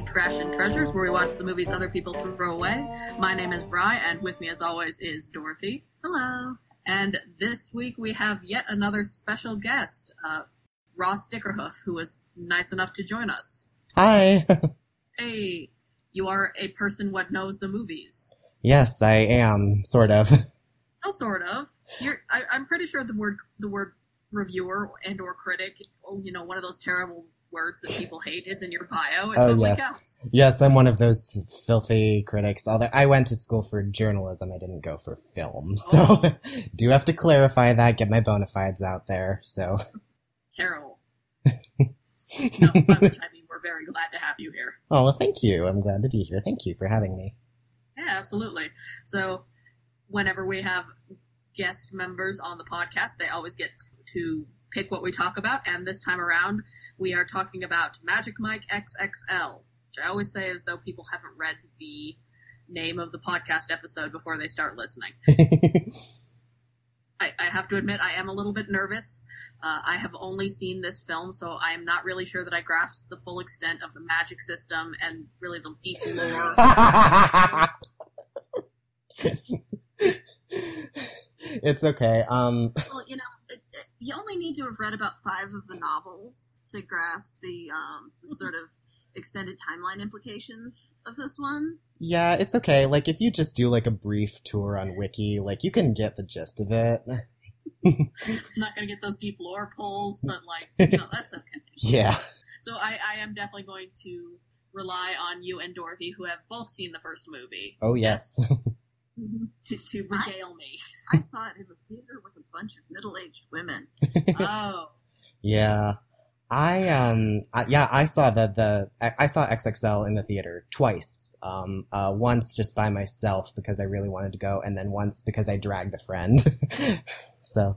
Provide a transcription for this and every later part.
to Trash and Treasures, where we watch the movies other people throw away. My name is Vry, and with me, as always, is Dorothy. Hello. And this week we have yet another special guest, uh, Ross Dickerhoof, who was nice enough to join us. Hi. Hey, you are a person what knows the movies. yes, I am sort of. Oh, sort of. You're. I, I'm pretty sure the word the word reviewer and or critic, oh, you know, one of those terrible words that people hate, is in your bio. It Oh, totally yes. counts. yes, I'm one of those filthy critics. Although I went to school for journalism, I didn't go for film. So Oh. do have to clarify that, get my bona fides out there. So Terrible. no, which I mean we're very glad to have you here. Oh well thank you. I'm glad to be here. Thank you for having me. Yeah, absolutely. So, whenever we have guest members on the podcast, they always get to pick what we talk about. And this time around, we are talking about Magic Mike XXL, which I always say as though people haven't read the name of the podcast episode before they start listening. I, I have to admit, I am a little bit nervous. Uh, I have only seen this film, so I am not really sure that I grasp the full extent of the magic system and really the deep lore. it's okay. Um Well, you know, it, it, you only need to have read about five of the novels to grasp the um, sort of extended timeline implications of this one. yeah, it's okay. Like if you just do like a brief tour on Wiki, like you can get the gist of it. I'm not going to get those deep lore pulls, but like, you know, that's okay. Yeah. So I, I am definitely going to rely on you and Dorothy, who have both seen the first movie, Oh yes. to, to regale me. I saw it in the theater with a bunch of middle-aged women. Oh, Yeah. I um I, yeah I saw the the I, I saw XXL in the theater twice. Um uh once just by myself because I really wanted to go and then once because I dragged a friend. so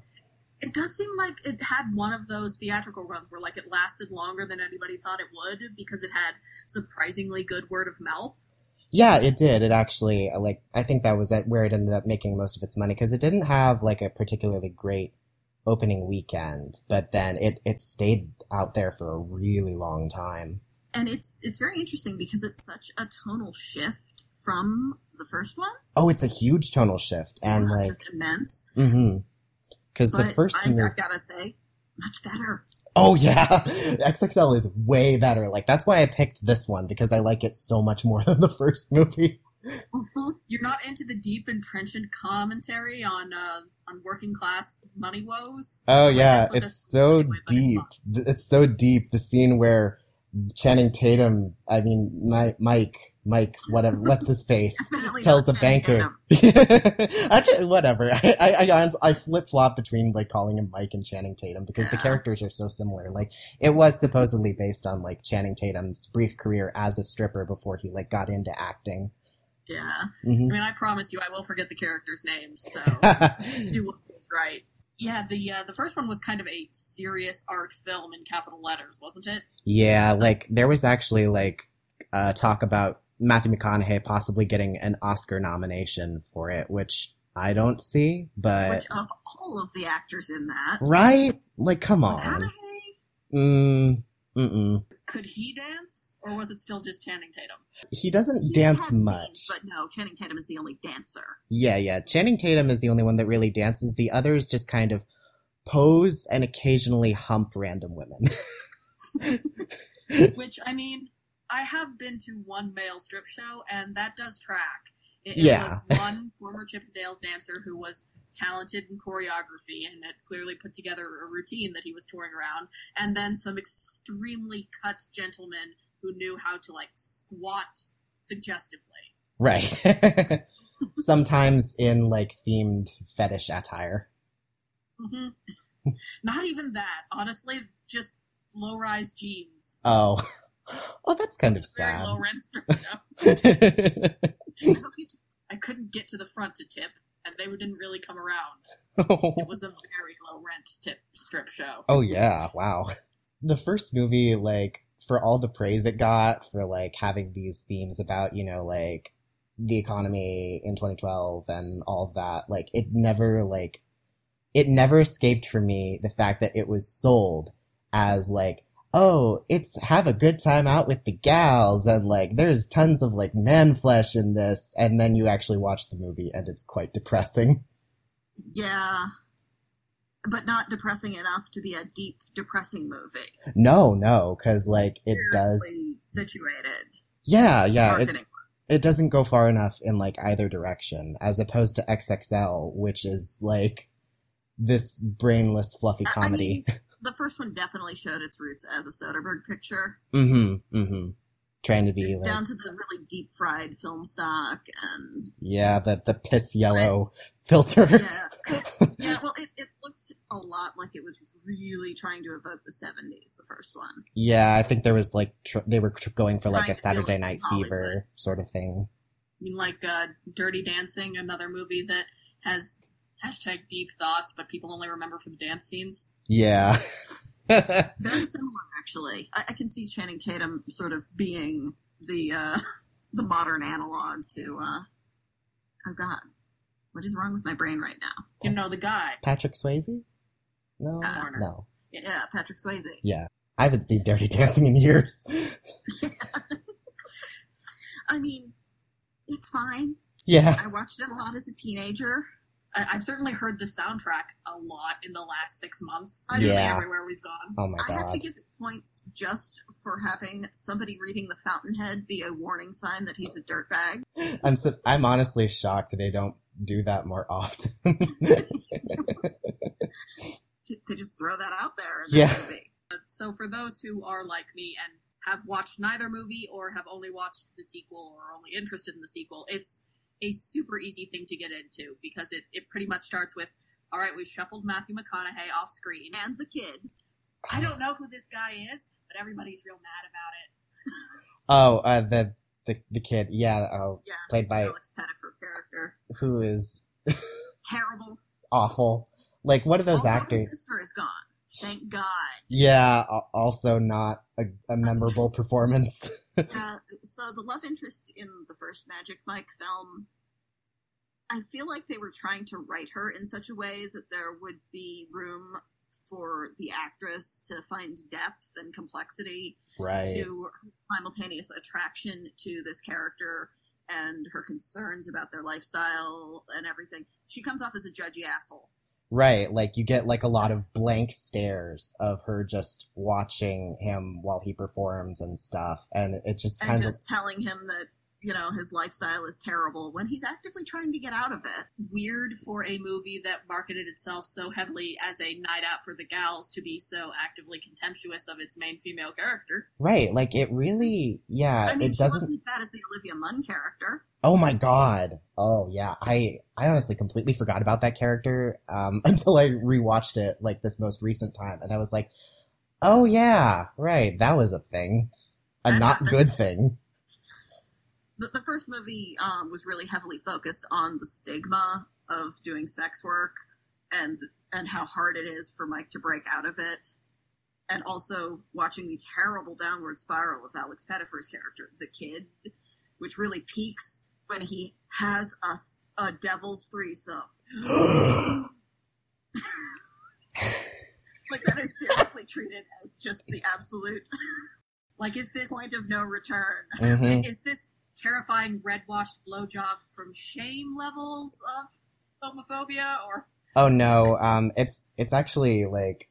it does seem like it had one of those theatrical runs where like it lasted longer than anybody thought it would because it had surprisingly good word of mouth. Yeah, it did. It actually uh, like I think that was at where it ended up making most of its money because it didn't have like a particularly great opening weekend, but then it it stayed out there for a really long time. And it's it's very interesting because it's such a tonal shift from the first one. Oh, it's a huge tonal shift and Yeah, like immense. mm-hmm. Cuz the first I, movie- I gotta say, much better. Oh yeah, XXL is way better. Like that's why I picked this one because I like it so much more than the first movie. Mhm. You're not into the deep entrenched commentary on uh, on working class money woes. Oh yeah, it's so deep. It's so deep. The scene where Channing Tatum, I mean Mi- Mike, Mike, whatever, what's his face, tells the banker. Actually, whatever. I I, I, I flip flop between like calling him Mike and Channing Tatum because the characters are so similar. Like it was supposedly based on like Channing Tatum's brief career as a stripper before he like got into acting. Yeah. hmm I mean, I promise you, I will forget the characters' names. So do what is right. Yeah, the uh, the first one was kind of a serious art film in capital letters, wasn't it? Yeah, like there was actually like uh, talk about Matthew McConaughey possibly getting an Oscar nomination for it, which I don't see. But Which of all of the actors in that, right, like come on, McConaughey, mm, mm-mm. Could he dance, or was it still just Channing Tatum? He doesn't he dance had scenes, much. but no, Channing Tatum is the only dancer. Yeah, yeah. Channing Tatum is the only one that really dances. The others just kind of pose and occasionally hump random women. Which I mean, I have been to one male strip show, and that does track. It, Yeah. it was one former Chippendale dancer who was talented in choreography and had clearly put together a routine that he was touring around, and then some extremely cut gentlemen who knew how to like squat suggestively. right. Sometimes in like themed fetish attire. hmm Not even that, honestly, just low rise jeans. Oh. Oh, that's kind of It's sad. low rent strip show. I hope you I couldn't get to the front to tip, and they didn't really come around. It was a very low rent tip strip show. oh yeah, wow. The first movie, like, for all the praise it got for like having these themes about, you know, like the economy in 2012 and all of that, like it never like it never escaped for me the fact that it was sold as like oh, it's have a good time out with the gals and like there's tons of like man flesh in this and then you actually watch the movie and it's quite depressing. Yeah. But not depressing enough to be a deep, depressing movie. No, no, cuz like it does situated. Yeah, yeah, it, it doesn't go far enough in like either direction as opposed to XXL which is like this brainless fluffy I- I comedy. mean, the first one definitely showed its roots as a Soderbergh picture, Mm-hmm. Mm-hmm. Trying to be like down to the really deep fried film stock and yeah, the the piss yellow filter. yeah, yeah. Well, it, it looked a lot like it was really trying to evoke the '70s. The first one. Yeah, I think there was like tr- they were tr- going for like a Trying to Saturday like Night Hollywood. Fever sort of thing. I mean, like uh, Dirty Dancing, another movie that has hashtag deep thoughts, but people only remember for the dance scenes. Yeah. Very similar, actually. I, I can see Channing Tatum sort of being the uh, the modern analog to. Uh, oh God, what is wrong with my brain right now? You know, the guy. Patrick Swayze? No, Uh, no. Yeah, Patrick Swayze. Yeah, I haven't seen Dirty Dancing in years. yeah. I mean, it's fine. Yeah, I watched it a lot as a teenager. I- I've certainly heard the soundtrack a lot in the last six months. I- nearly Yeah. everywhere we've gone. oh my god! I have to give it points just for having somebody reading The Fountainhead be a warning sign that he's a dirtbag. I'm so, I'm honestly shocked they don't do that more often. They just throw that out there in Yeah. movie. So for those who are like me and have watched neither movie or have only watched the sequel or are only interested in the sequel, it's a super easy thing to get into because it, it pretty much starts with, all right, we've shuffled Matthew McConaughey off screen. And the kid. I don't know who this guy is, but everybody's real mad about it. oh, uh, the the the kid, yeah, oh, Yeah. played by Alex Pettyfer character. who is Terrible. awful. Like one of those also, actors. his sister is gone. Thank God. Yeah, also not a, a memorable performance. Yeah, so the love interest in the first Magic Mike film, I feel like they were trying to write her in such a way that there would be room for the actress to find depth and complexity right. to her simultaneous attraction to this character and her concerns about their lifestyle and everything. She comes off as a judgy asshole. Right, like you get like a lot of blank stares of her just watching him while he performs and stuff, and it just And kind just telling him that, you know, his lifestyle is terrible when he's actively trying to get out of it. Weird for a movie that marketed itself so heavily as a night out for the gals to be so actively contemptuous of its main female character. right, like it really, yeah, I mean, it she doesn't. wasn't as bad as the Olivia Munn character. Oh my god, oh yeah, I I honestly completely forgot about that character um, until I rewatched it like this most recent time, and I was like, oh yeah, right, that was a thing, a I not know. good thing. The, the first movie um, was really heavily focused on the stigma of doing sex work and and how hard it is for Mike to break out of it, and also watching the terrible downward spiral of Alex Pettyfer's character, the kid, which really peaks when he has a a devil's threesome. like that is seriously treated as just the absolute Like, is this point of no return. hmm is this terrifying red washed blowjob from shame levels of homophobia or Oh no, um, it's it's actually like,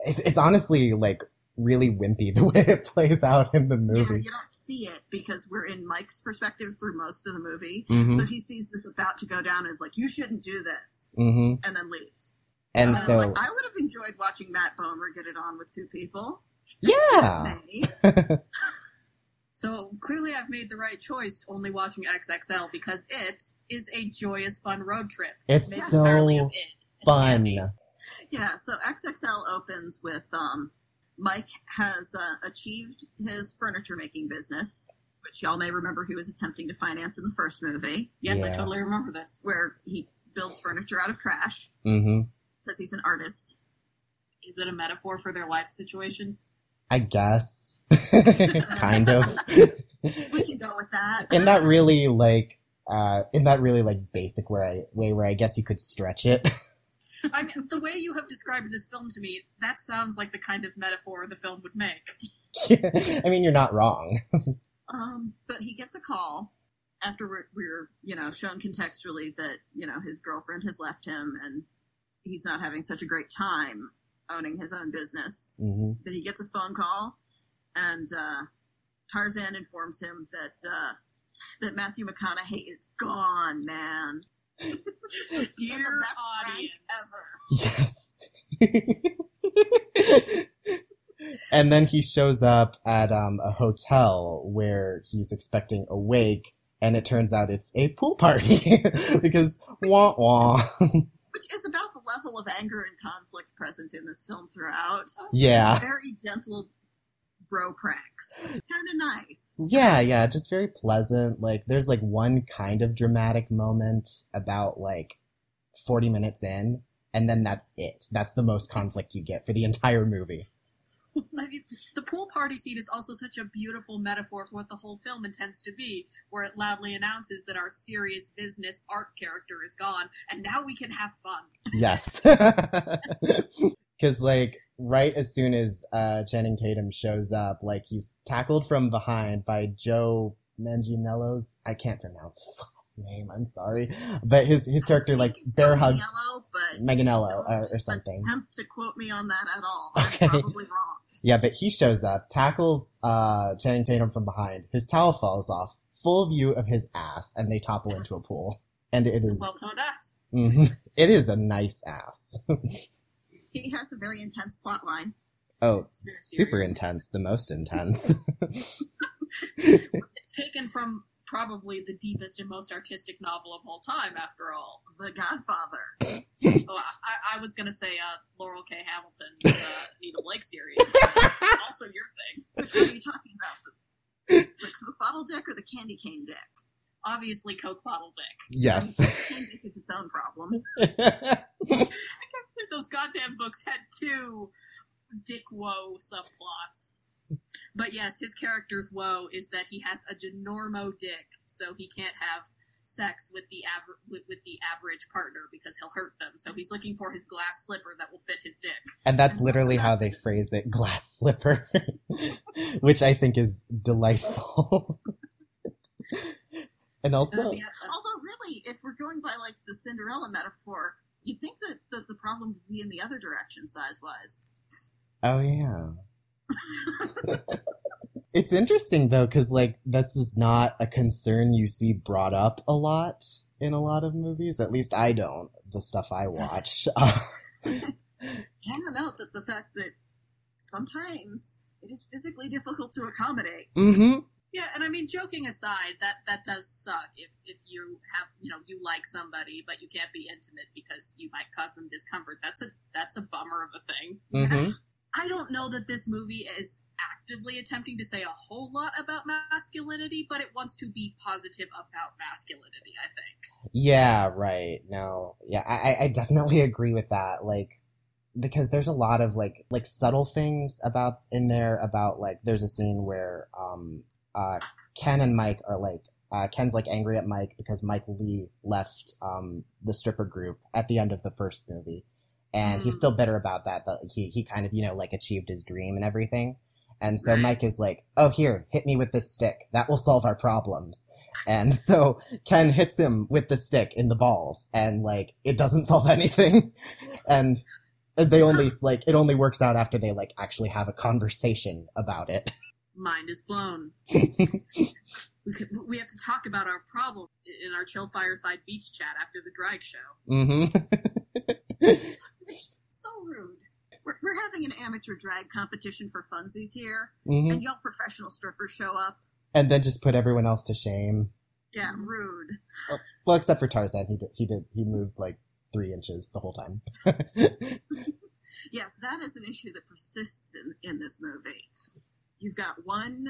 it's it's honestly like really wimpy the way it plays out in the Yeah, movie. don't see it because we're in Mike's perspective through most of the movie. hmm So he sees this about to go down and is like, you shouldn't do this. hmm And then leaves. And And I so, like, I would have enjoyed watching Matt Bomer get it on with two people. yeah, so clearly i've made the right choice to only watching xxl because it is a joyous fun road trip it's made entirely so of it fun. Yeah, so XXL opens with um, Mike has uh, achieved his furniture making business, which y'all may remember he was attempting to finance in the first movie, yes i totally remember this where he builds furniture out of trash hmm because he's an artist. is it a metaphor for their life situation I guess, kind of. We can go with that. in that really like, uh, in that really like basic where I way where I guess you could stretch it. I mean, the way you have described this film to me, that sounds like the kind of metaphor the film would make. I mean, you're not wrong. Um, but he gets a call after we're, we're, you know, shown contextually that, you know, his girlfriend has left him and he's not having such a great time owning his own business. hmm That he gets a phone call and, uh, Tarzan informs him that, uh, that Matthew McConaughey is gone, man. Been the Dear best audience. ever. Yes. and then he shows up at um, a hotel where he's expecting a wake, and it turns out it's a pool party because wah wah. Which is about the level of anger and conflict present in this film throughout. yeah. Very gentle bro pranks. Kind of nice. Yeah, yeah, just very pleasant. Like, there's like one kind of dramatic moment about like 40 minutes in, and then that's it. That's the most conflict you get for the entire movie. The pool party scene is also such a beautiful metaphor for what the whole film intends to be, where it loudly announces that our serious business art character is gone, and now we can have fun. Yes. Because, like, right as soon as uh, Channing Tatum shows up, like, he's tackled from behind by Joe Manganiello's. I can't pronounce his last name, I'm sorry. But his, his character, like, bear hugs Manganiello or, or something. Attempt to quote me on that at all. Okay. I'm probably wrong. Yeah, but he shows up, tackles uh, Channing Tatum from behind. His towel falls off, full view of his ass, and they topple into a pool. And it It's a well toned ass. mhm. it is a nice ass. He has a very intense plot line. oh, super intense, the most intense. It's taken from probably the deepest and most artistic novel of all time, after all. The Godfather. Oh, I, I was gonna say uh, Laurell K. Hamilton's uh, Anita Blake series. also your thing. Which one are you talking about? The, the Coke bottle dick or the candy cane dick? Obviously, Coke Bottle Dick. yes. Cane dick is its own problem. Those goddamn books had two Dick Woe subplots. But yes, his character's woe is that he has a ginormo dick, so he can't have sex with the aver- with, with the average partner because he'll hurt them. So he's looking for his glass slipper that will fit his dick. and that's literally how they phrase it glass slipper, which I think is delightful. and also, Uh, yeah, uh, Although, really, if we're going by like the Cinderella metaphor, you'd think that, that the problem would be in the other direction size wise. oh yeah. it's interesting though, because like this is not a concern you see brought up a lot in a lot of movies. At least I don't. The stuff I watch. Yeah, no, that the fact that sometimes it is physically difficult to accommodate. hmm Yeah, and I mean, joking aside, that that does suck if if you have you know you like somebody but you can't be intimate because you might cause them discomfort. That's a that's a bummer of a thing. hmm I don't know that this movie is actively attempting to say a whole lot about masculinity, but it wants to be positive about masculinity. I think. Yeah, right. No, yeah, I, I- I definitely agree with that. Like, because there's a lot of like like subtle things about in there about like there's a scene where um uh Ken and Mike are like uh Ken's like angry at Mike because Mike Lee left um the stripper group at the end of the first movie, and he's Mm. still bitter about that. That he he kind of you know like achieved his dream and everything. And so Mike is like, "Oh, here, hit me with this stick. That will solve our problems." And so Ken hits him with the stick in the balls, and like it doesn't solve anything. And they only like it only works out after they like actually have a conversation about it. Mind is blown. we, have to talk about our problem in our chill fireside beach chat after the drag show. Mm-hmm. So rude. We're, we're having an amateur drag competition for funsies here, hmm and y'all professional strippers show up. And then just put everyone else to shame. Yeah, rude. Well, except for Tarzan, he did he did he moved like three inches the whole time. Yes, that is an issue that persists in, in this movie. You've got one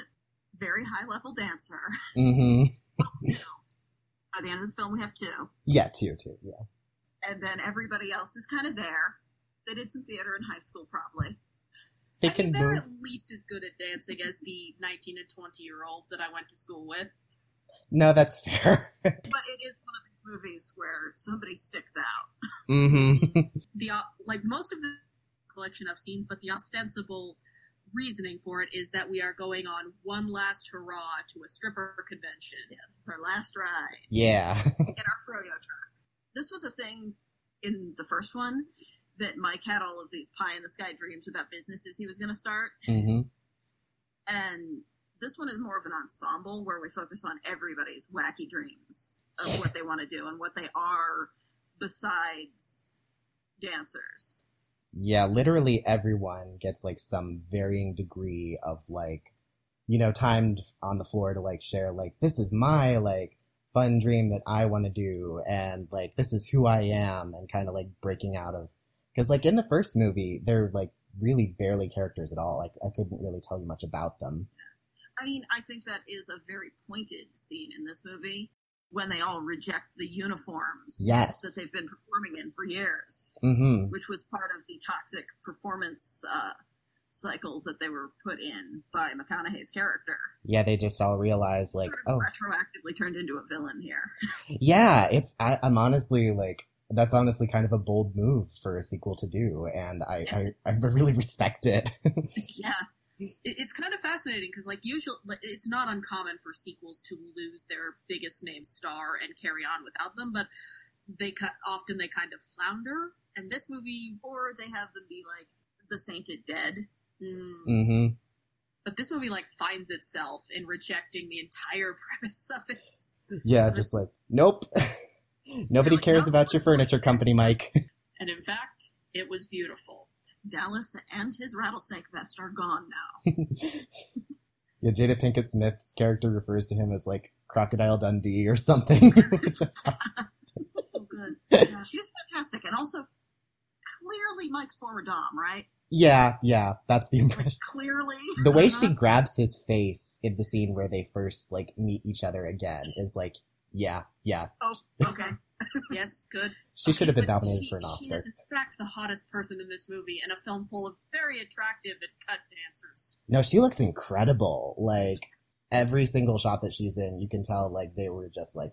very high level dancer. hmm two. By the end of the film, we have two. Yeah, two, two, yeah. And then everybody else is kind of there. They did some theater in high school, probably. They I can mean, they're move. at least as good at dancing as the 19 and 20 year olds that I went to school with. No, that's fair. But it is one of these movies where somebody sticks out. Mm-hmm. the uh, like most of the collection of scenes, but the ostensible reasoning for it is that we are going on one last hurrah to a stripper convention. Yes, it's our last ride yeah. in our froyo truck. This was a thing in the first one that Mike had all of these pie in the sky dreams about businesses he was going to start, hmm and this one is more of an ensemble where we focus on everybody's wacky dreams of what they want to do and what they are besides dancers. Yeah, literally everyone gets like some varying degree of like, you know, timed on the floor to like share like this is my like fun dream that I want to do and like this is who I am and kind of like breaking out of because like in the first movie they're like really barely characters at all. Like I couldn't really tell you much about them. I mean, I think that is a very pointed scene in this movie when they all reject the uniforms Yes. that they've been performing in for years, Mm-hmm. which was part of the toxic performance uh, cycle that they were put in by McConaughey's character. Yeah, they just all realize like, Sort of oh, retroactively turned into a villain here. yeah, it's I, I'm honestly like that's honestly kind of a bold move for a sequel to do, and I I, I really respect it. yeah, It's kind of fascinating because, like, usually it's not uncommon for sequels to lose their biggest name star and carry on without them, but they cut often they kind of flounder. And this movie, or they have them be like the sainted dead. mm, hmm but this movie like finds itself in rejecting the entire premise of its. Yeah, just like nope. Nobody like, cares "No, about your furniture company, Mike. And in fact, it was beautiful. Dallas and his rattlesnake vest are gone now. yeah, Jada Pinkett Smith's character refers to him as like Crocodile Dundee or something. So good. Yeah, she's fantastic, and also clearly Mike's former dom, right? yeah, yeah, that's the Like impression. clearly. The way she Uh-huh. grabs his face in the scene where they first like meet each other again is like, yeah, yeah. Oh, okay. Yes, good. She should have been nominated she- for an She Oscar. is, in fact, the hottest person in this movie in a film full of very attractive and cut dancers. No, she looks incredible. Like every single shot that she's in, you can tell like they were just like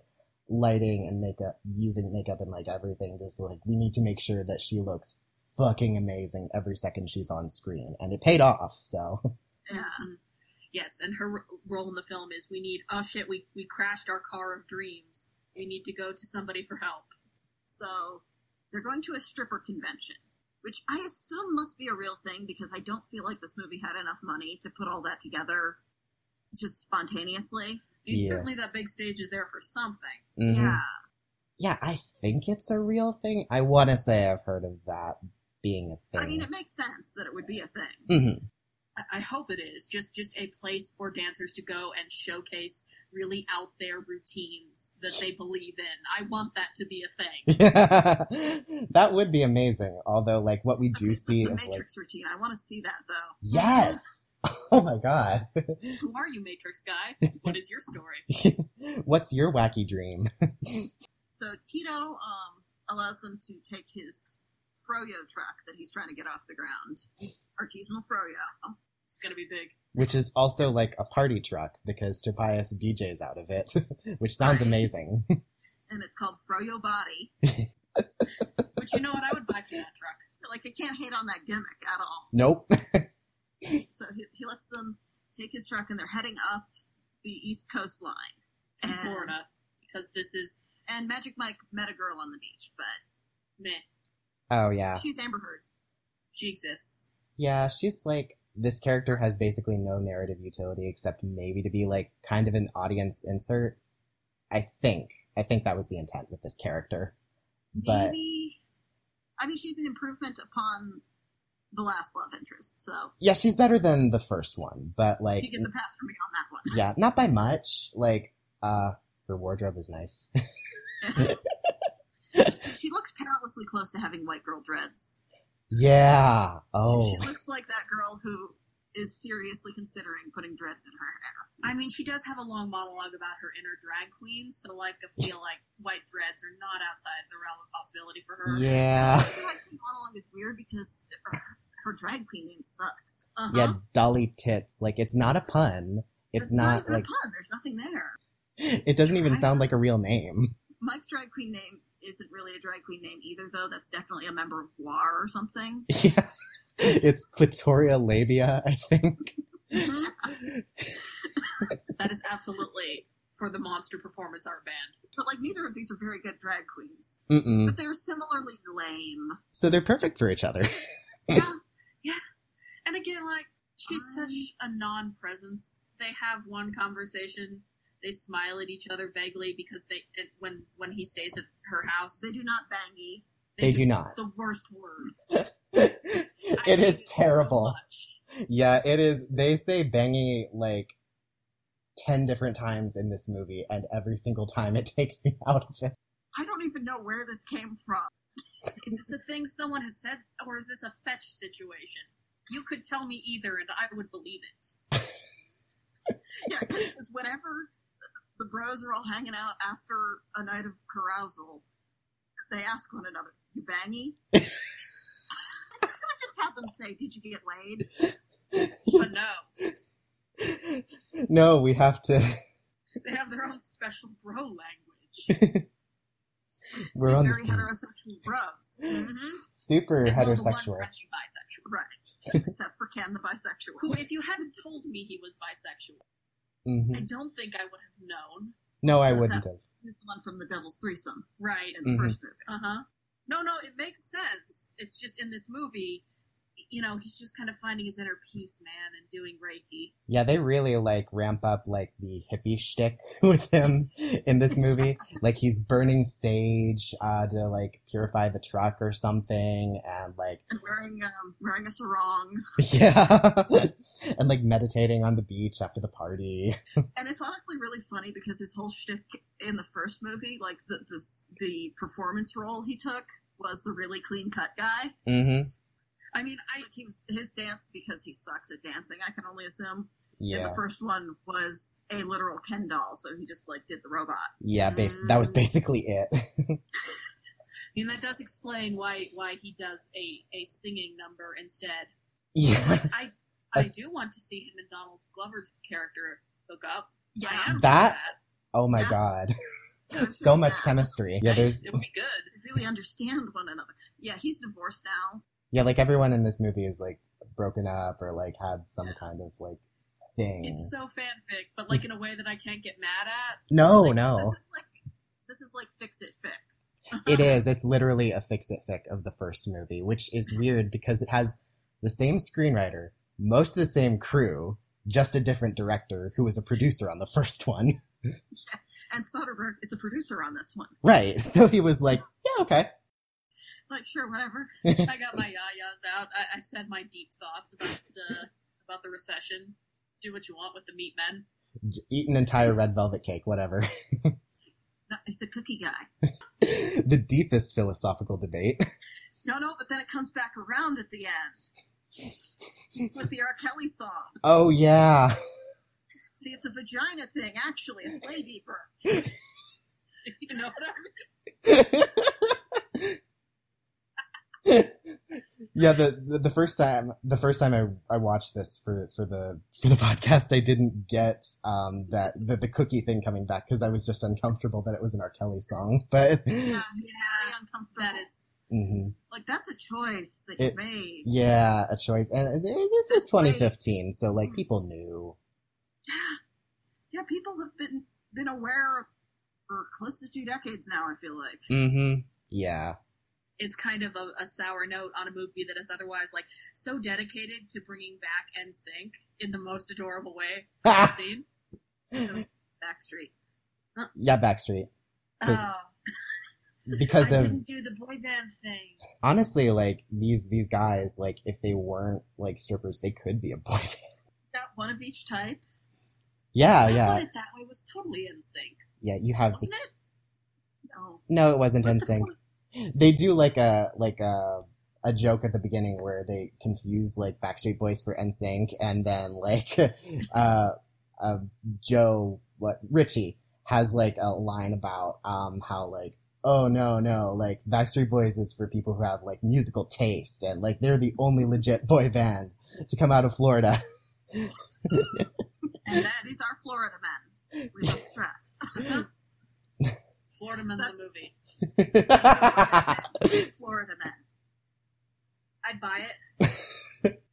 lighting and makeup, using makeup and like everything. Just like we need to make sure that she looks fucking amazing every second she's on screen, and it paid off. So Yeah. Yes, and her role in the film is we need, oh shit, we, we crashed our car of dreams. We need to go to somebody for help. So they're going to a stripper convention, which I assume must be a real thing because I don't feel like this movie had enough money to put all that together just spontaneously. It's Yeah. Certainly that big stage is there for something. mhm. Yeah. yeah, I think it's a real thing. I want to say I've heard of that being a thing. I mean, it makes sense that it would be a thing. Mhm. I, hope it is. Just just a place for dancers to go and showcase really out there routines that they believe in. I want that to be a thing. Yeah, that would be amazing. Although, like, what we do Okay, see the is like, Matrix routine. I want to see that though. yes. Oh my god. Who are you, Matrix guy? What is your story? What's your wacky dream? So Tito um, allows them to take his froyo truck that he's trying to get off the ground, artisanal froyo, It's gonna be big. Which is also like a party truck because Tobias DJs out of it, which sounds amazing. and it's called Froyo Body. Which you know what I would buy for that truck. Like I can't hate on that gimmick at all. Nope. So he, he lets them take his truck, and they're heading up the East Coast line. in And- Florida because this is And Magic Mike met a girl on the beach, but meh. Oh yeah. she's Amber Heard. She exists. Yeah, she's like this character has basically no narrative utility except maybe to be like kind of an audience insert. I think. I think that was the intent with this character. But Maybe. I mean, she's an improvement upon the last love interest, so yeah, she's better than the first one, but like he gets a pass from me on that one. yeah, not by much. Like uh her wardrobe is nice. she looks perilously close to having white girl dreads. Yeah. Oh. She looks like that girl who is seriously considering putting dreads in her hair. I mean, she does have a long monologue about her inner drag queen, so like I feel like white dreads are not outside the realm of possibility for her. Yeah. Her drag queen monologue is weird because her, her drag queen name sucks. Uh-huh. Yeah, Dolly Tits. Like it's not a pun. It's It's not even like a pun. There's nothing there. it doesn't even sound like a real name. Mike's drag queen name isn't really a drag queen name either, though. That's definitely a member of GWAR or something. Yeah. It's Clitoria labia, I think. Mhm. that is absolutely for the Monster Performance Art Band. But like, neither of these are very good drag queens. Mm-mm. But they're similarly lame. So they're perfect for each other. Yeah, Yeah. And again, like she's I- such a non-presence. They have one conversation. They smile at each other vaguely because they it, when when he stays at her house, they do not bangy. They do not. The worst word. it is I hate is so terrible. Yeah, it is. They say bangy like 10 different times in this movie, and every single time it takes me out of it. I don't even know where this came from. Is this a thing someone has said, or is this a fetch situation? You could tell me either, and I would believe it. Yeah, because whenever the bros are all hanging out after a night of carousal, they ask one another, "You bangy?" I could have just had them say, "Did you get laid?" But no, no, we have to. they have their own special bro language. We're They're on very the heterosexual bros, Mm-hmm. super Well, the one heterosexual. bisexual. right? Except for Ken, the bisexual. Who, if you hadn't told me he was bisexual, hmm I don't think I would have known. No, I wouldn't have. The one from the Devil's Threesome Right. in the Mhm. first movie. Uh huh. No, no, it makes sense. It's just in this movie, you know, he's just kind of finding his inner peace, man, and doing Reiki. Yeah, they really like ramp up like the hippie shtick with him in this movie. like he's burning sage uh, to like purify the truck or something, and like And wearing um, wearing a sarong. yeah, and like meditating on the beach after the party. And it's honestly really funny because his whole shtick in the first movie, like the the, the performance role he took, was the really clean cut guy. Mm-hmm. I mean, I Like he was his dance because he sucks at dancing. I can only assume. And Yeah, the first one was a literal Ken doll, so he just like did the robot. yeah, bas- that was Mm. basically it. I mean that does explain why why he does a a singing number instead. yeah, Like I I do want to see him and Donald Glover's character hook up. Yeah, I am for That- oh my Yeah. god, I'm so much that. chemistry. Yeah, there's it would be good. They really understand one another. Yeah, he's divorced now. Yeah, like everyone in this movie is like broken up or like had some kind of like thing. It's so fanfic, but like in a way that I can't get mad at. no, Like, no. This is like this is like fix it fic. It is. It's literally a fix it fic of the first movie, which is weird because it has the same screenwriter, most of the same crew, just a different director who was a producer on the first one. Yeah. And Soderbergh is a producer on this one. Right. So he was like, yeah, okay. Like, sure, whatever. I got my yayas out. I, I said my deep thoughts about the about the recession. Do what you want with the meat men. Eat an entire red velvet cake, whatever. No, it's the cookie guy. the deepest philosophical debate. No, no, but then it comes back around at the end with the R. Kelly song. Oh, yeah. See, it's a vagina thing. Actually, it's way deeper. You know what I mean? yeah, the, the the first time the first time I, I watched this for for the for the podcast, I didn't get um that the, the cookie thing coming back because I was just uncomfortable that it was an R. Kelly song. But Yeah, Yeah, really uncomfortable. that is. mhm. like that's a choice that It- you made. yeah, a choice, and this is That's right. 2015, so like people knew. Yeah, people have been been aware for close to two decades now. I feel like. Mm-hmm. Yeah. It's kind of a, a sour note on a movie that is otherwise like so dedicated to bringing back NSYNC in the most adorable way I've seen. Backstreet. yeah, Backstreet. Oh, Because I of didn't do the boy band thing. honestly, like these these guys, like if they weren't like strippers, they could be a boy band. Got one of each type. Yeah, I yeah, that way was totally in sync, yeah. You have the, wasn't it? No. no, it wasn't in sync. They do like a like a a joke at the beginning where they confuse like Backstreet Boys for NSYNC, and then like uh, uh Joe what Richie has like a line about um how like oh no no like Backstreet Boys is for people who have like musical taste and like they're the only legit boy band to come out of Florida. And then These are Florida men. We must stress. Florida Men That's- the movie. Florida men. I'd buy it.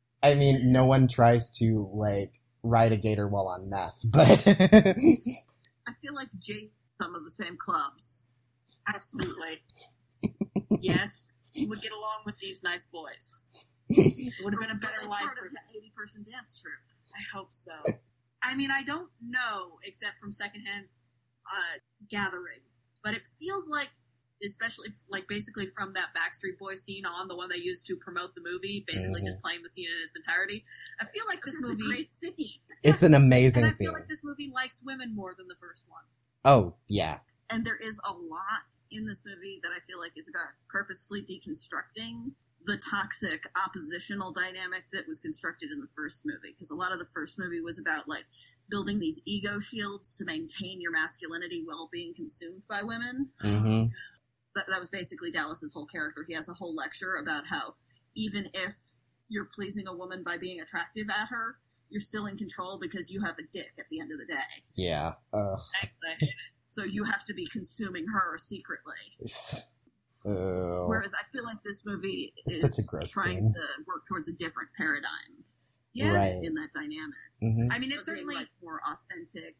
I mean, no one tries to like ride a gator while on meth, but I feel like Jake some of the same clubs. Absolutely. yes, he would get along with these nice boys. It would have been a better They're life part for of him. eighty person dance troupe. I hope so. I mean, I don't know except from secondhand uh, gathering, but it feels like, especially like basically from that Backstreet Boys scene on the one they used to promote the movie, basically Mhm. just playing the scene in its entirety. I feel like this This is a movie, great city. it's an amazing and I scene. feel like this movie likes women more than the first one. Oh yeah, And there is a lot in this movie that I feel like is about purposefully deconstructing the toxic oppositional dynamic that was constructed in the first movie. Because a lot of the first movie was about like building these ego shields to maintain your masculinity while being consumed by women. hmm That, that was basically Dallas's whole character. He has a whole lecture about how even if you're pleasing a woman by being attractive at her, you're still in control because you have a dick at the end of the day. yeah. Ugh. Thanks, I hate it. So you have to be consuming her secretly. Ugh. Whereas I feel like this movie is such a gross trying thing. to work towards a different paradigm Yeah, Right. in that dynamic. hmm I mean, it's being, certainly like more authentic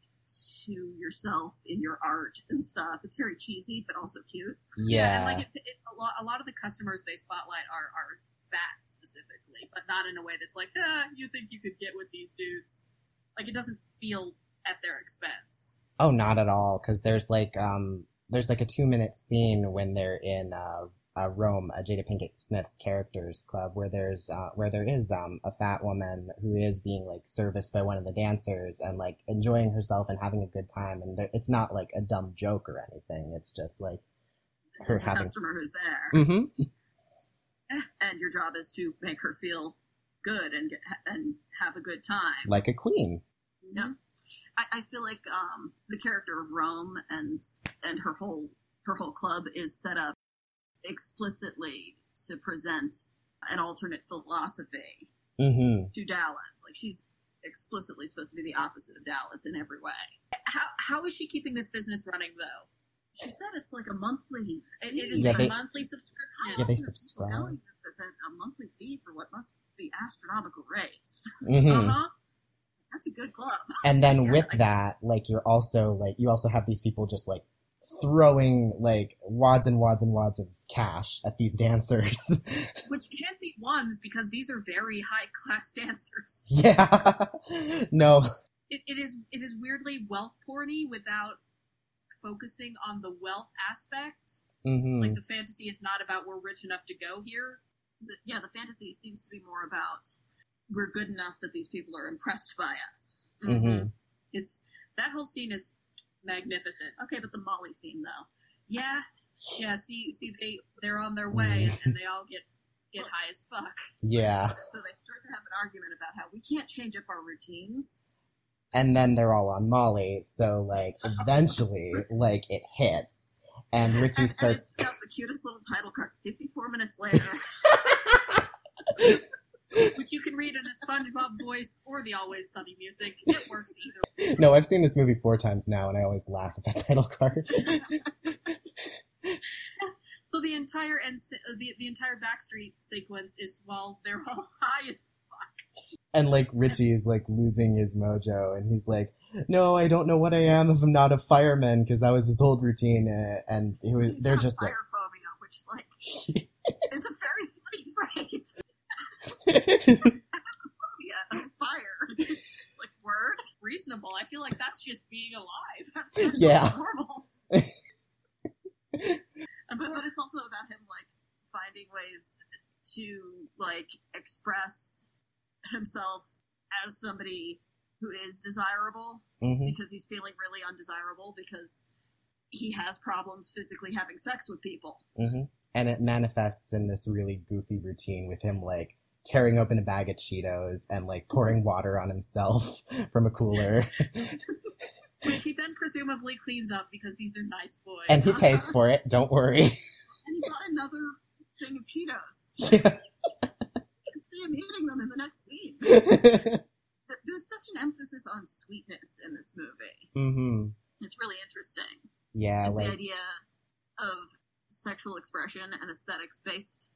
to yourself in your art and stuff. It's very cheesy, but also cute. Yeah. and like it, it, a, lot, a lot of the customers they spotlight are are fat specifically, but not in a way that's like, ah, you think you could get with these dudes. Like it doesn't feel at their expense. Oh, not at all. Because there's like um, there's like a two minute scene when they're in uh, uh Rome, uh, Jada Pinkett Smith's characters club, where there's uh, where there is um a fat woman who is being like serviced by one of the dancers and like enjoying herself and having a good time, and there, it's not like a dumb joke or anything. It's just like, This Her having- customer who's there, mm-hmm. and your job is to make her feel good and get, and have a good time. like a queen. Yeah. I, I feel like um, the character of Rome and and her whole her whole club is set up explicitly to present an alternate philosophy Mm-hmm. to Dallas. Like she's explicitly supposed to be the opposite of Dallas in every way. How how is she keeping this business running though? She said it's like a monthly. It, fee, it is Yeah, a they- monthly subscription. Yeah, they're subscribe. going That, that a monthly fee for what must be astronomical rates. Mm-hmm. Uh huh. That's a good club. And then with that, like you're also like you also have these people just like throwing like wads and wads and wads of cash at these dancers. Which can't be ones because these are very high class dancers. yeah. no. It, it is it is weirdly wealth porny without focusing on the wealth aspect. hmm Like the fantasy is not about we're rich enough to go here. The, yeah, the fantasy seems to be more about we're good enough that these people are impressed by us. Mhm. It's that whole scene is magnificent. Okay, but the Molly scene though. Yeah, yeah. See, see, they they're on their way and, and they all get get high as fuck. Yeah. So they start to have an argument about how we can't change up our routines. And then they're all on Molly, so like eventually like it hits. And Richie And, and starts it's got the cutest little title card. Fifty-four minutes later, which you can read in a SpongeBob voice or the Always Sunny music. It works either. No, I've seen this movie four times now and I always laugh at that title card. So the entire end, uh, the the entire Backstreet sequence is while they're all high as fuck. and like Richie is like losing his mojo, and he's like, "No, I don't know what I am if I'm not a fireman," because that was his old routine, uh, and he was, he's they're just fire like, phobia, which like is a very funny phrase. Phobia of fire, like word. reasonable. I feel like that's just being alive. That's Yeah. normal. But, but it's also about him like finding ways to like express himself as somebody who is desirable Mhm. because he's feeling really undesirable because he has problems physically having sex with people. hmm And it manifests in this really goofy routine with him like tearing open a bag of Cheetos and like pouring water on himself from a cooler. which he then presumably cleans up because these are nice boys. and he pays for it, don't worry. And he got another thing of Cheetos. Yeah. You can see him eating them in the next scene. There's such an emphasis on sweetness in this movie. hmm It's really interesting. Yeah, like the idea of sexual expression and aesthetics based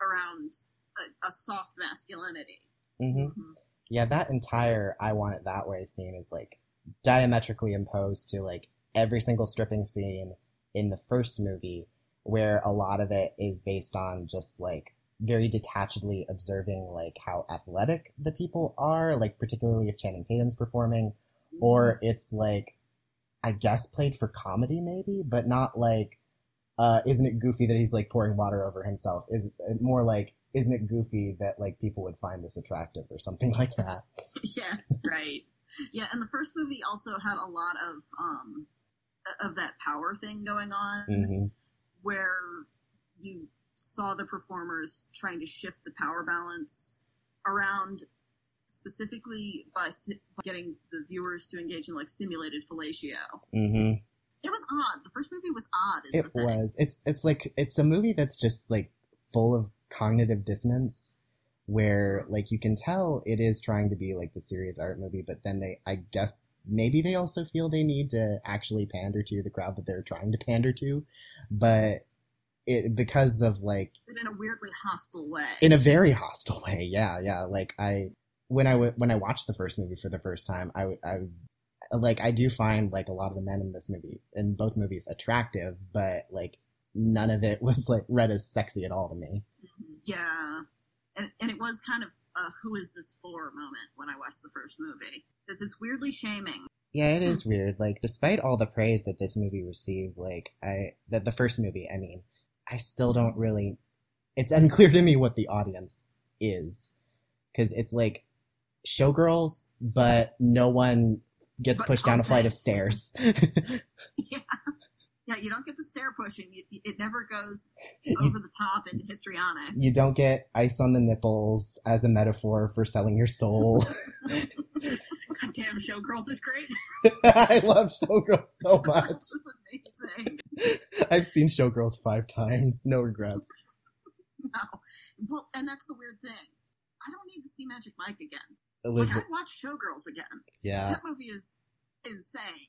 around a, a soft masculinity. hmm Mhm. yeah, that entire "I want it that way" scene is like diametrically opposed to like every single stripping scene in the first movie, where a lot of it is based on just like very detachedly observing like how athletic the people are, like particularly if Channing Tatum's performing, or it's like I guess played for comedy maybe, but not like uh isn't it goofy that he's like pouring water over himself? Is it more like isn't it goofy that like people would find this attractive or something like that? yeah, Right. yeah. And the first movie also had a lot of um of that power thing going on, hmm where you saw the performers trying to shift the power balance around specifically by, si- by getting the viewers to engage in like simulated fellatio. hmm It was odd. The first movie was odd. It was. It's it's like it's a movie that's just like full of cognitive dissonance where like you can tell it is trying to be like the serious art movie, but then they I guess maybe they also feel they need to actually pander to the crowd that they're trying to pander to. But it because of like But in a weirdly hostile way. in a very hostile way. Yeah, yeah. Like I when I w- when I watched the first movie for the first time, I w- I like I do find like a lot of the men in this movie in both movies attractive, but like none of it was like read as sexy at all to me. Yeah, and and it was kind of a "Who is this for?" moment when I watched the first movie because it's weirdly shaming. Yeah, it hmm. is weird. Like despite all the praise that this movie received, like I that the first movie, I mean, I still don't really it's unclear to me what the audience is cuz it's like showgirls, but no one gets But pushed down a flight of stairs. yeah, yeah. You don't get the stair pushing. It, it never goes over the top into histrionics. you don't get ice on the nipples as a metaphor for selling your soul. Goddamn, Showgirls is great. I love Showgirls so much. This is amazing. I've seen Showgirls five times. No regrets. No, well, and that's the weird thing. I don't need to see Magic Mike again. Like Elizabeth, I'd watch Showgirls again. yeah. That movie is insane.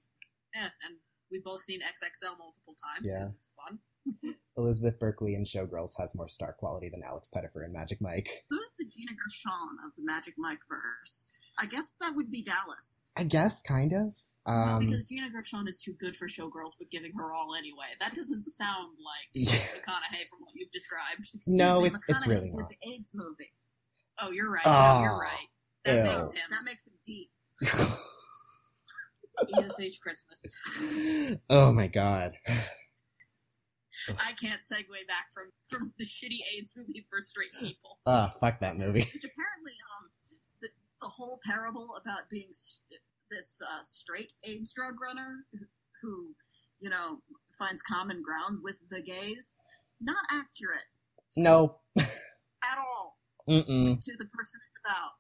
Yeah, and we've both seen XXL multiple times Yeah. because it's fun. Elizabeth Berkley in Showgirls has more star quality than Alex Pettyfer in Magic Mike. Who's the Gina Gershon of the Magic Mike verse? I guess that would be Dallas. I guess, kind of. no, Um, because Gina Gershon is too good for Showgirls, but giving her all anyway. That doesn't sound like Yeah. McConaughey from what you've described. Excuse No, me, it's- it's really did not. the AIDS movie. Oh, you're right. Oh, you're right. That makes That him. makes it deep. Jesus H. Christmas. oh my god. I can't segue back from from the shitty AIDS movie for straight people. Ah, fuck that movie. Which apparently, um, the, the whole parable about being this uh, straight AIDS drug runner who- who, you know, finds common ground with the gays, not accurate No. at all Mm-mm. to the person it's about.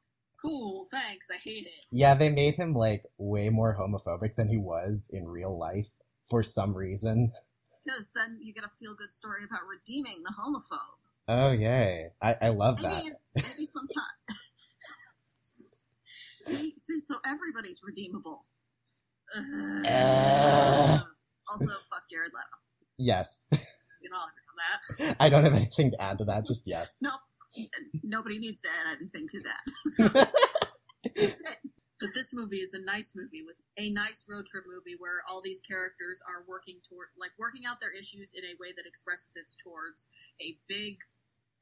Cool, thanks. I hate it. Yeah, they made him like way more homophobic than he was in real life for some reason. Because then you get a feel good story about redeeming the homophobe. Oh yay. I, I love Maybe, that. maybe sometime. see, see, so everybody's redeemable. Ugh. Uh. also, fuck Jared Leto. Yes. You know, on that. I don't have anything to add to that, just yes. Nope. And nobody needs to add anything to that. That's it. But this movie is a nice movie with a nice road trip movie where all these characters are working toward, like, working out their issues in a way that expresses it towards a big,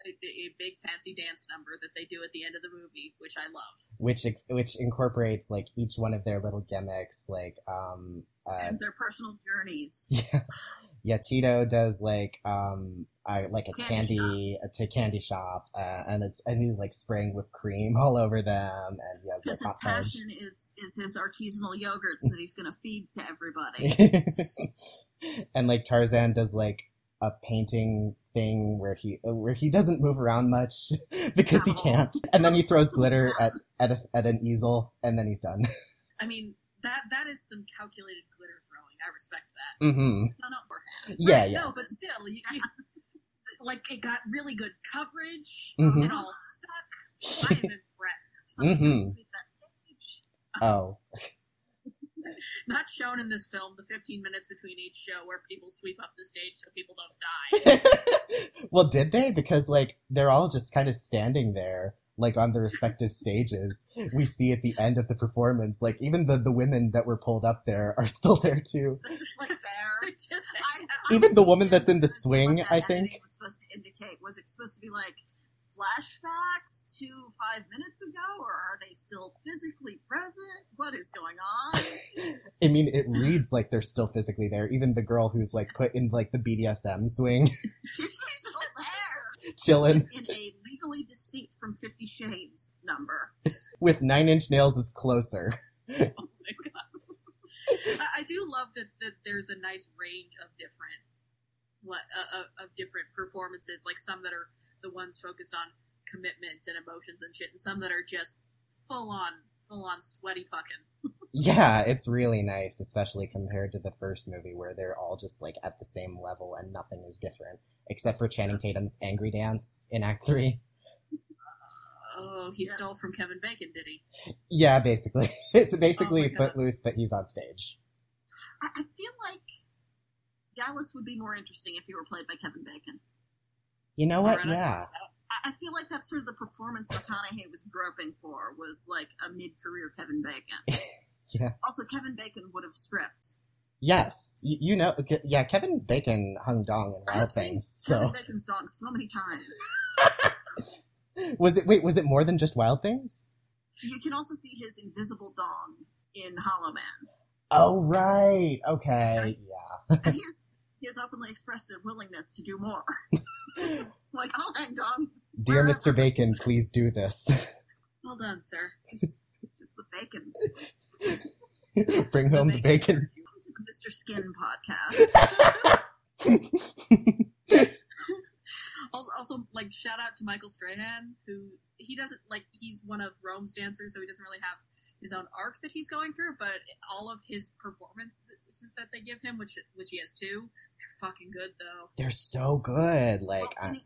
a, a big fancy dance number that they do at the end of the movie, which I love. which ex- which incorporates like each one of their little gimmicks like um uh and their personal journeys. yeah yeah tito does like um I like a Candy candy, a to candy shop uh, and it's and he's like spraying whipped cream all over them and he has like his passion is is his artisanal yogurts that he's going to feed to everybody. and like tarzan does like a painting thing where he where he doesn't move around much because he can't and then he throws glitter at at, a, at an easel and then he's done. I mean, that that is some calculated glitter throwing. I respect that. hmm no, beforehand. yeah Right, yeah No, but still, you, you, like it got really good coverage. Mhm. It all stuck. I am impressed. Something Mhm. sweep that stage. Oh. Not shown in this film, the 15 minutes between each show where people sweep up the stage so people don't die. well, did they? Because like they're all just kind of standing there, like on the respective stages. We see at the end of the performance, like even the the women that were pulled up there are still there too. They're just like there. Just I, I, Even the woman that's in the swing, that I think. editing was supposed to indicate. Was it supposed to be like flashbacks to five minutes ago, or are they still physically present? What is going on? I mean, it reads like they're still physically there. Even the girl who's like put in like the BDSM swing, She's still there chilling in a legally distinct from Fifty Shades number. with Nine Inch Nails is closer. oh my god. I, I do love that, that there's a nice range of different what uh, uh, of different performances like some that are the ones focused on commitment and emotions and shit and some that are just full on full on sweaty fucking Yeah, it's really nice, especially compared to the first movie where they're all just like at the same level and nothing is different, except for Channing Tatum's angry dance in Act Three. oh he Yeah. stole from kevin bacon did he Yeah, basically, it's basically Oh my God. Footloose, but he's on stage. I, I feel like Dallas would be more interesting if he were played by Kevin Bacon. You know what? Loretta, Yeah. I, I feel like that's sort of the performance McConaughey was groping for was like a mid-career Kevin Bacon. yeah, Also, Kevin Bacon would have stripped. yes. You, you know, yeah. Kevin Bacon hung dong in Wild Things. Kevin So Bacon's dong so many times. was it? Wait, was it more than just Wild Things? You can also see his invisible dong in Hollow Man, Oh right. Okay. Yeah. and he has he has openly expressed a willingness to do more. like, I'll hang dong, Dear Mr. Bacon, please do this. well done sir just the bacon. Bring home the bacon. Welcome to the Mr. Skin podcast. Also, also, like shout out to Michael Strahan, who he doesn't like. He's one of Rome's dancers, so he doesn't really have his own arc that he's going through. But all of his performances that they give him, which which he has two, they're fucking good though. They're so good. Like, Well, I, and, it,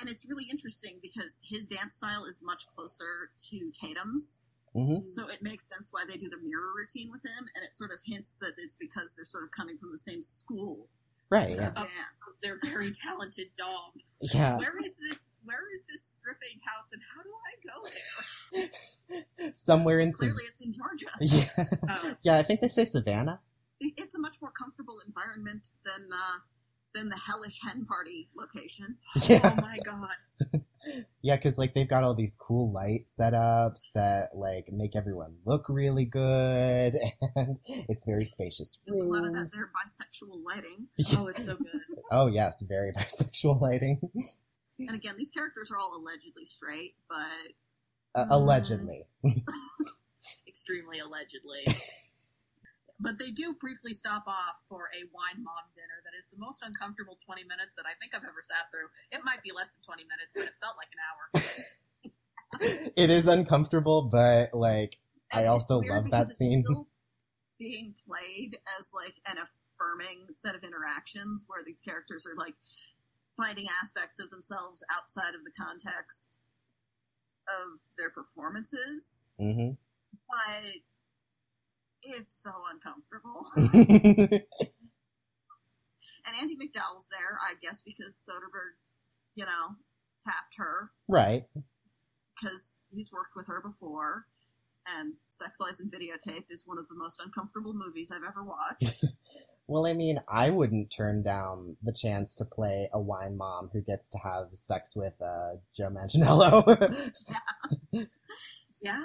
and it's really interesting because his dance style is much closer to Tatum's. Mhm. So it makes sense why they do the mirror routine with him, and it sort of hints that it's because they're sort of coming from the same school right. Yeah. dance. They're very talented dom. Yeah. Where is this? Where is this stripping house, and how do I go there? Somewhere in. Sav- Clearly, it's in Georgia. yeah. Oh, yeah, I think they say Savannah. It's a much more comfortable environment than uh, than the hellish hen party location. Yeah. oh my god! Yeah, because like they've got all these cool light setups that like make everyone look really good, and it's very spacious. There's a lot of that rooms. there bisexual lighting. Oh, it's so good. Oh yes, very bisexual lighting. And again, these characters are all allegedly straight, but Uh, Mhm. allegedly. Extremely allegedly. But they do briefly stop off for a wine mom dinner that is the most uncomfortable 20 minutes that I think I've ever sat through. It might be less than 20 minutes, but it felt like an hour. it is uncomfortable, but like I And it's also love that scene. being played as like an affirming set of interactions where these characters are like finding aspects of themselves outside of the context of their performances, hmm but it's so uncomfortable. and Andie MacDowell's there, I guess, because Soderbergh, you know, tapped her right. because he's worked with her before. And Sex Lies and Videotape is one of the most uncomfortable movies I've ever watched. Well, I mean, I wouldn't turn down the chance to play a wine mom who gets to have sex with uh, Joe Manganiello. Yeah?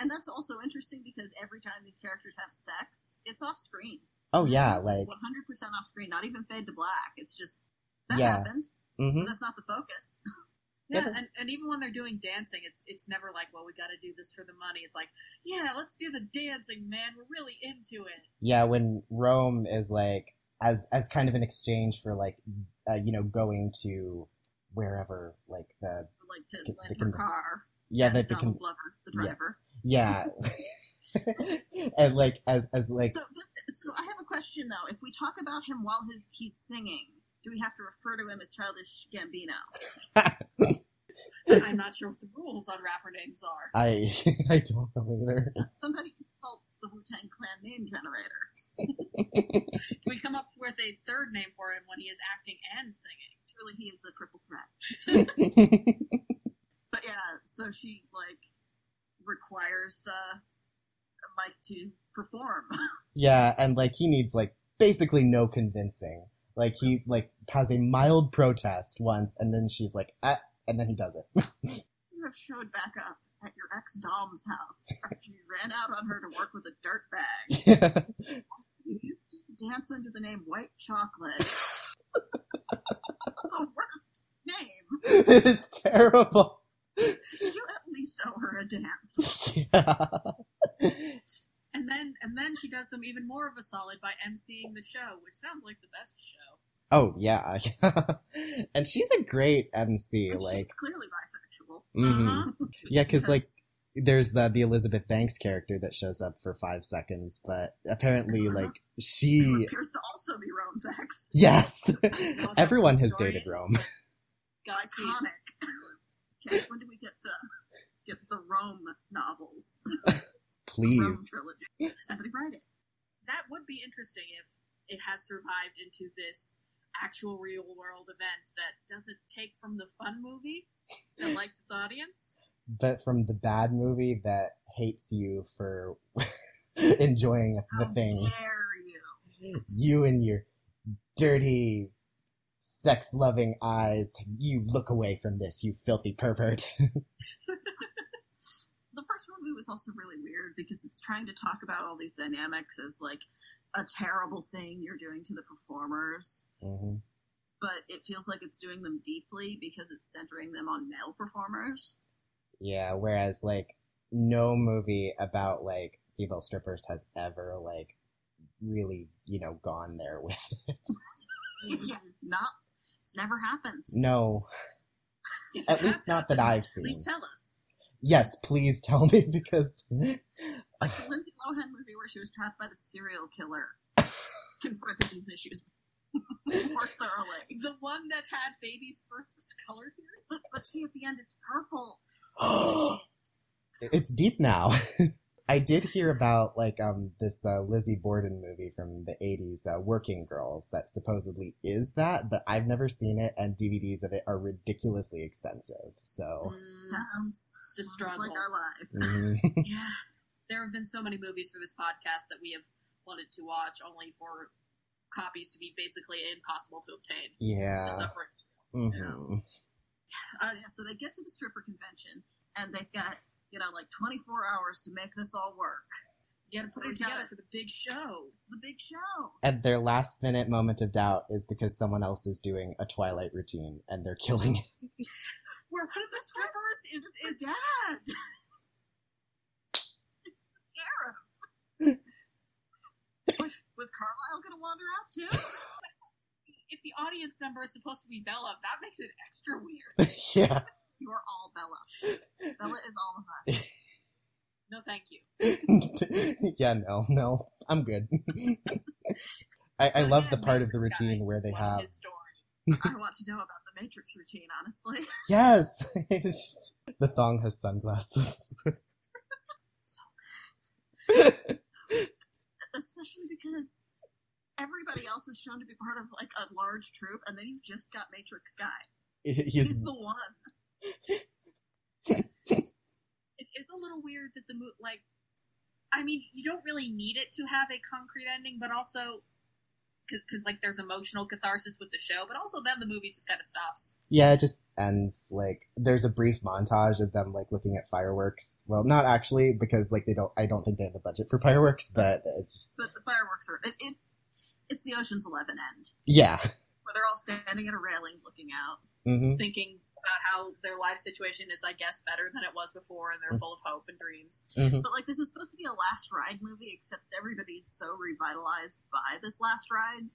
And that's also interesting because every time these characters have sex, it's off screen. oh yeah, like 100% off screen, not even fade to black. It's just, that Yeah. happened, hmm but that's not the focus. Yeah, Yeah, and, and even when they're doing dancing, it's it's never like, well, we got to do this for the money. It's like, yeah, let's do the dancing, man. We're really into it. yeah. When Rome is like as as kind of an exchange for like uh, you know going to wherever like the like to They lend can- her car. yeah as that they Donald can Glover, the driver. yeah and like as as like So, just, so I have a question though. If we talk about him while his he's singing, do we have to refer to him as Childish Gambino? I'm not sure what the rules on rapper names are. I I don't know either. Somebody consults the Wu Tang Clan name generator. We come up with a third name for him when he is acting and singing. Surely he is the triple threat. But yeah, so she like requires uh, Mike to perform. yeah, and like he needs like basically no convincing. Like he like has a mild protest once, and then she's like, ah, and then he does it. you have showed back up at your ex dom's house after you ran out on her to work with a dirt bag. You used to dance under the name White Chocolate. the worst name. it's terrible. You at least owe her a dance. Yeah. And then and then she does them even more of a solid by emceeing the show, which sounds like the best show. Oh yeah, and she's a great MC. And like, she's clearly bisexual. mhm. Uh-huh. yeah, because like there's the the Elizabeth Banks character that shows up for five seconds, but apparently Uh-huh. like she, appears to also be Rome's ex. yes, everyone has dated Rome. Godspeed. comic. okay, when do we get to get the Rome novels? Please, Rome trilogy. Somebody write it. That would be interesting if it has survived into this actual real world event that doesn't take from the fun movie that likes its audience. but from the bad movie that hates you for enjoying the How thing. dare you? You and your dirty, sex loving eyes. You look away from this, you filthy pervert. The movie was also really weird because it's trying to talk about all these dynamics as like a terrible thing you're doing to the performers, hmm but it feels like it's doing them deeply because it's centering them on male performers. Yeah, whereas like no movie about like female strippers has ever like really, you know, gone there with it. yeah, not. It's never happened. No. At least has not that I've seen. Please tell us. Yes, please tell me because Like the Lindsay Lohan movie where she was trapped by the serial killer confronted these issues more thoroughly. The one that had baby's first color theory? But, but see, at the end, it's purple. it's deep now. I did hear about like um this uh, Lizzie Borden movie from the '80s, uh, Working Girls, that supposedly is that, but I've never seen it, and DVDs of it are ridiculously expensive. So, Mm, Sounds, It's a sounds struggle. like our life. mhm. yeah. There have been so many movies for this podcast that we have wanted to watch only for copies to be basically impossible to obtain. Yeah, suffering. hmm Uh, yeah, so they get to the stripper convention, and they've got you know like 24 hours to make this all work. Get So put it together for the big show. It's the big show. and their last minute moment of doubt is because someone else is doing a Twilight routine and they're killing it. Where one of the strippers is is dad. Sheriff. was, was Carlisle gonna wander out too? if the audience member is supposed to be Bella, that makes it extra weird. yeah. You are all Bella. Bella is all of us. No, thank you. yeah, no, no, I'm good. I, I love the part of the routine where they have his story? I want to know about the Matrix routine, honestly. yes, the thong has sunglasses. Especially because everybody else is shown to be part of like a large troop, and then you've just got Matrix Guy. He's He's the one. It is a little weird that the movie, like, I mean, you don't really need it to have a concrete ending, but also because like there's emotional catharsis with the show, but also then the movie just kind of stops. yeah, it just ends like there's a brief montage of them like looking at fireworks. Well, not actually because like they don't. I don't think they have the budget for fireworks, but it's just, But the fireworks are it, it's it's the Ocean's Eleven end yeah. where they're all standing at a railing looking out. hmm thinking about how their life situation is, I guess, better than it was before, and they're full of hope and dreams. hmm But like this is supposed to be a last ride movie, except everybody's so revitalized by this last ride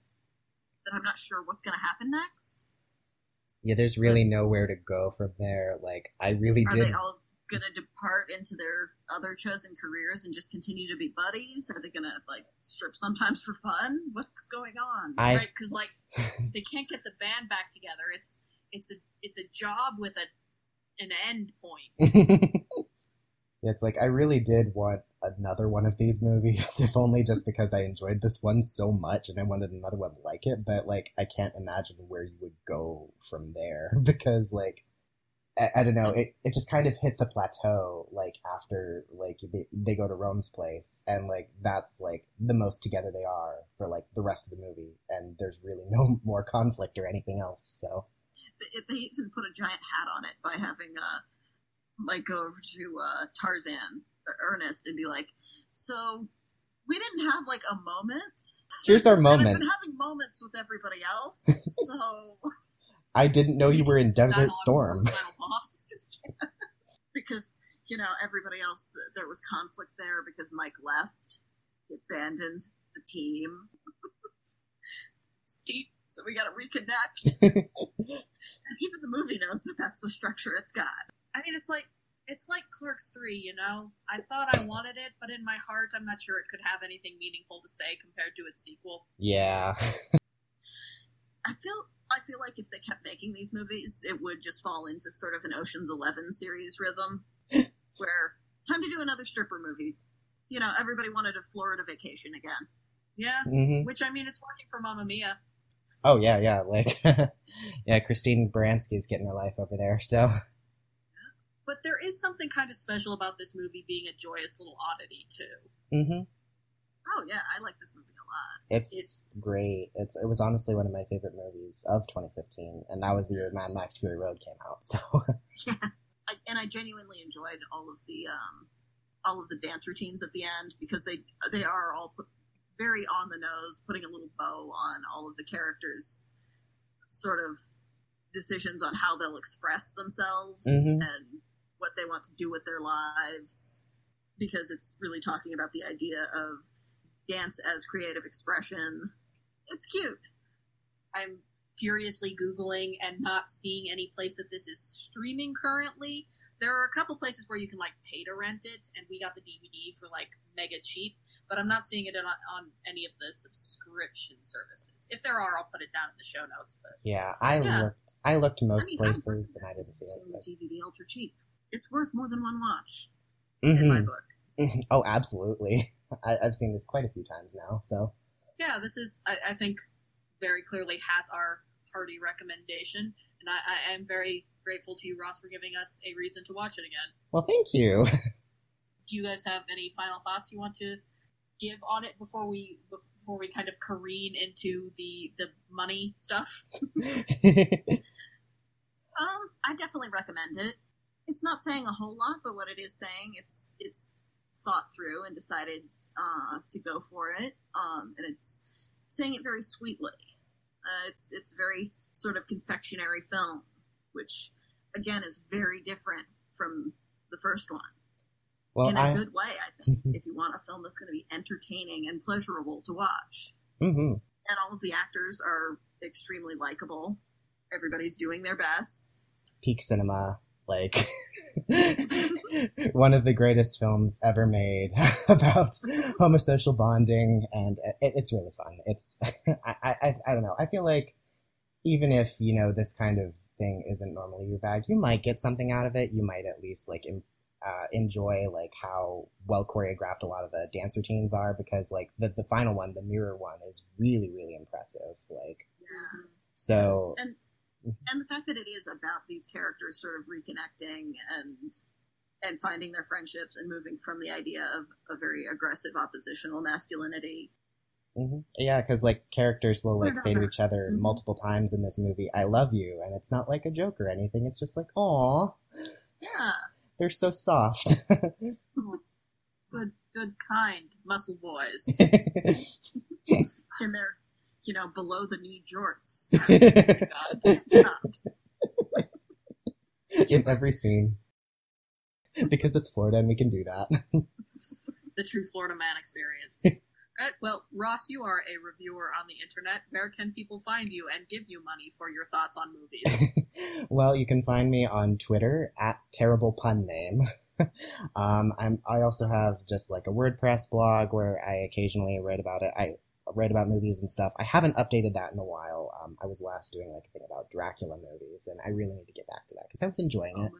that I'm not sure what's going to happen next. Yeah, there's really nowhere to go from there. Like I really Are did. they all going to depart into their other chosen careers and just continue to be buddies? Are they going to like strip sometimes for fun? What's going on? I right? Because like they can't get the band back together. It's it's a it's a job with a an end point. it's like I really did want another one of these movies, if only just because I enjoyed this one so much and I wanted another one like it. But like, I can't imagine where you would go from there because like. I, I don't know. It, it just kind of hits a plateau, like after like they, they go to Rome's place, and like that's like the most together they are for like the rest of the movie, and there's really no more conflict or anything else. So They, they even put a giant hat on it by having uh, Mike go over to uh, Tarzan, Ernest, and be like, "So we didn't have like a moment. here's our And I've moment. been having moments with everybody else. So I didn't know you were in Desert Storm. Because you know everybody else, there was conflict there because Mike left, he abandoned the team. Steve, So we got to reconnect. and even the movie knows that that's the structure it's got. I mean, it's like it's like Clerks three. You know, I thought I wanted it, but in my heart, I'm not sure it could have anything meaningful to say compared to its sequel. yeah. I feel I feel like if they kept making these movies, it would just fall into sort of an Ocean's Eleven series rhythm, where time to do another stripper movie. You know, everybody wanted a Florida vacation again. Yeah, hmm which I mean, it's working for Mamma Mia. Oh yeah, yeah. Like, yeah, Christine Baranski's getting her life over there. So But there is something kind of special about this movie being a joyous little oddity too. Mm-hmm. Oh yeah, I like this movie a lot. it's, It's- great. It's it was honestly one of my favorite movies of 2015, and that was the year Mad Max Fury Road came out. So I, and I genuinely enjoyed all of the um, all of the dance routines at the end because they they are all very on the nose, putting a little bow on all of the characters' sort of decisions on how they'll express themselves Mhm. and what they want to do with their lives. Because it's really talking about the idea of dance as creative expression. It's cute. I'm furiously Googling and not seeing any place that this is streaming currently. There are a couple places where you can like pay to rent it, and we got the DVD for like mega cheap, but I'm not seeing it on, on any of the subscription services. If there are, I'll put it down in the show notes. But yeah, I Yeah. looked I looked most I mean, places and I didn't see it. the but- DVD ultra cheap. It's worth more than one watch in my Mhm. book. Mhm. Oh, absolutely. I, I've seen this quite a few times now. So yeah, this is I, I think very clearly has our hearty recommendation, and I, I am very grateful to you, Ross, for giving us a reason to watch it again. well, thank you. do you guys have any final thoughts you want to give on it before we before we kind of careen into the the money stuff? Um, I definitely recommend it. It's not saying a whole lot, but what it is saying, it's it's thought through and decided uh, to go for it. Um, and it's saying it very sweetly. Uh, it's it's very sort of confectionery film, which again is very different from the first one well, in a I. good way. I think if you want a film that's going to be entertaining and pleasurable to watch, hmm and all of the actors are extremely likable. Everybody's doing their best. Peak cinema, like one of the greatest films ever made about homosocial bonding, and it, it's really fun. It's I, I I don't know. I feel like even if you know this kind of thing isn't normally your bag, you might get something out of it. You might at least like uh, enjoy like how well choreographed a lot of the dance routines are because like the the final one, the mirror one, is really really impressive. Like Yeah. so. And and the fact that it is about these characters sort of reconnecting and and finding their friendships and moving from the idea of a very aggressive oppositional masculinity. hmm Yeah, because like characters will like say to each other Mhm. multiple times in this movie, "I love you," and it's not like a joke or anything. It's just like, "Aw, Yeah. they're so soft." Good, good, kind muscle boys. In their you know, below the knee jorts. God. in every scene, because it's Florida and we can do that. the true Florida man experience. Right, well, Ross, you are a reviewer on the internet. Where can people find you and give you money for your thoughts on movies? well, you can find me on Twitter at terrible pun name. um, I'm I also have just like a WordPress blog where I occasionally write about it. I write about movies and stuff. I haven't updated that in a while. Um, I was last doing like a thing about Dracula movies, and I really need to get back to that because I was enjoying it.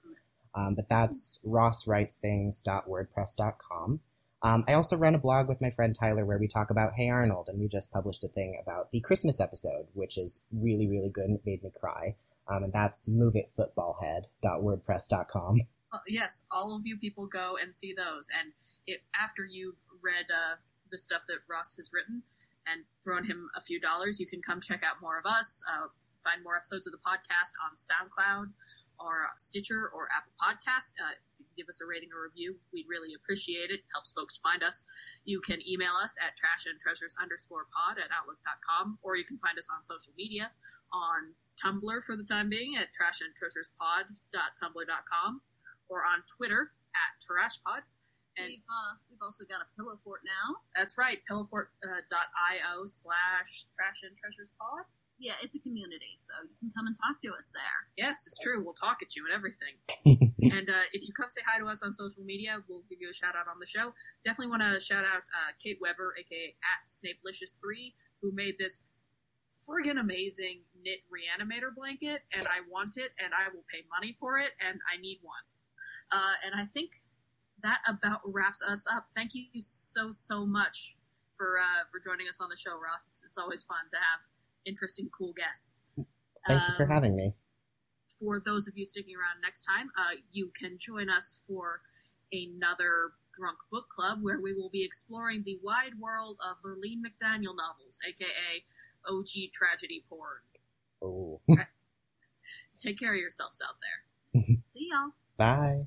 Um, but that's rosswritesthings.wordpress.com. Um, I also run a blog with my friend Tyler where we talk about Hey Arnold, and we just published a thing about the Christmas episode, which is really, really good and it made me cry. Um, and that's moveitfootballhead.wordpress.com. Uh, yes, all of you people go and see those. And it, after you've read uh, the stuff that Ross has written and thrown him a few dollars, you can come check out more of us, uh, find more episodes of the podcast on SoundCloud or Stitcher or Apple Podcasts. Uh, if you can give us a rating or review, we'd really appreciate it. Helps folks find us. You can email us at trashandtreasures underscore pod at outlook.com, or you can find us on social media on Tumblr for the time being at trash and treasures trashandtreasurespod.tumblr.com or on Twitter at trashpod. And we've, uh, we've also got a pillow fort now. That's right, pillowfort.io slash trash and treasures pod yeah, it's a community, so you can come and talk to us there. Yes, it's true. We'll talk at you and everything. and uh, if you come say hi to us on social media, we'll give you a shout out on the show. Definitely want to shout out uh, Kate Weber, aka at Snapelicious3, who made this friggin' amazing knit reanimator blanket, and I want it, and I will pay money for it, and I need one. Uh, and I think that about wraps us up. Thank you so so much for uh, for joining us on the show, Ross. It's, it's always fun to have interesting, cool guests. Thank um, you for um, having me. For those of you sticking around next time, uh, you can join us for another drunk book club where we will be exploring the wide world of Lurlene McDaniel novels, aka OG tragedy porn. Oh. Take care of yourselves out there. See y'all. Bye.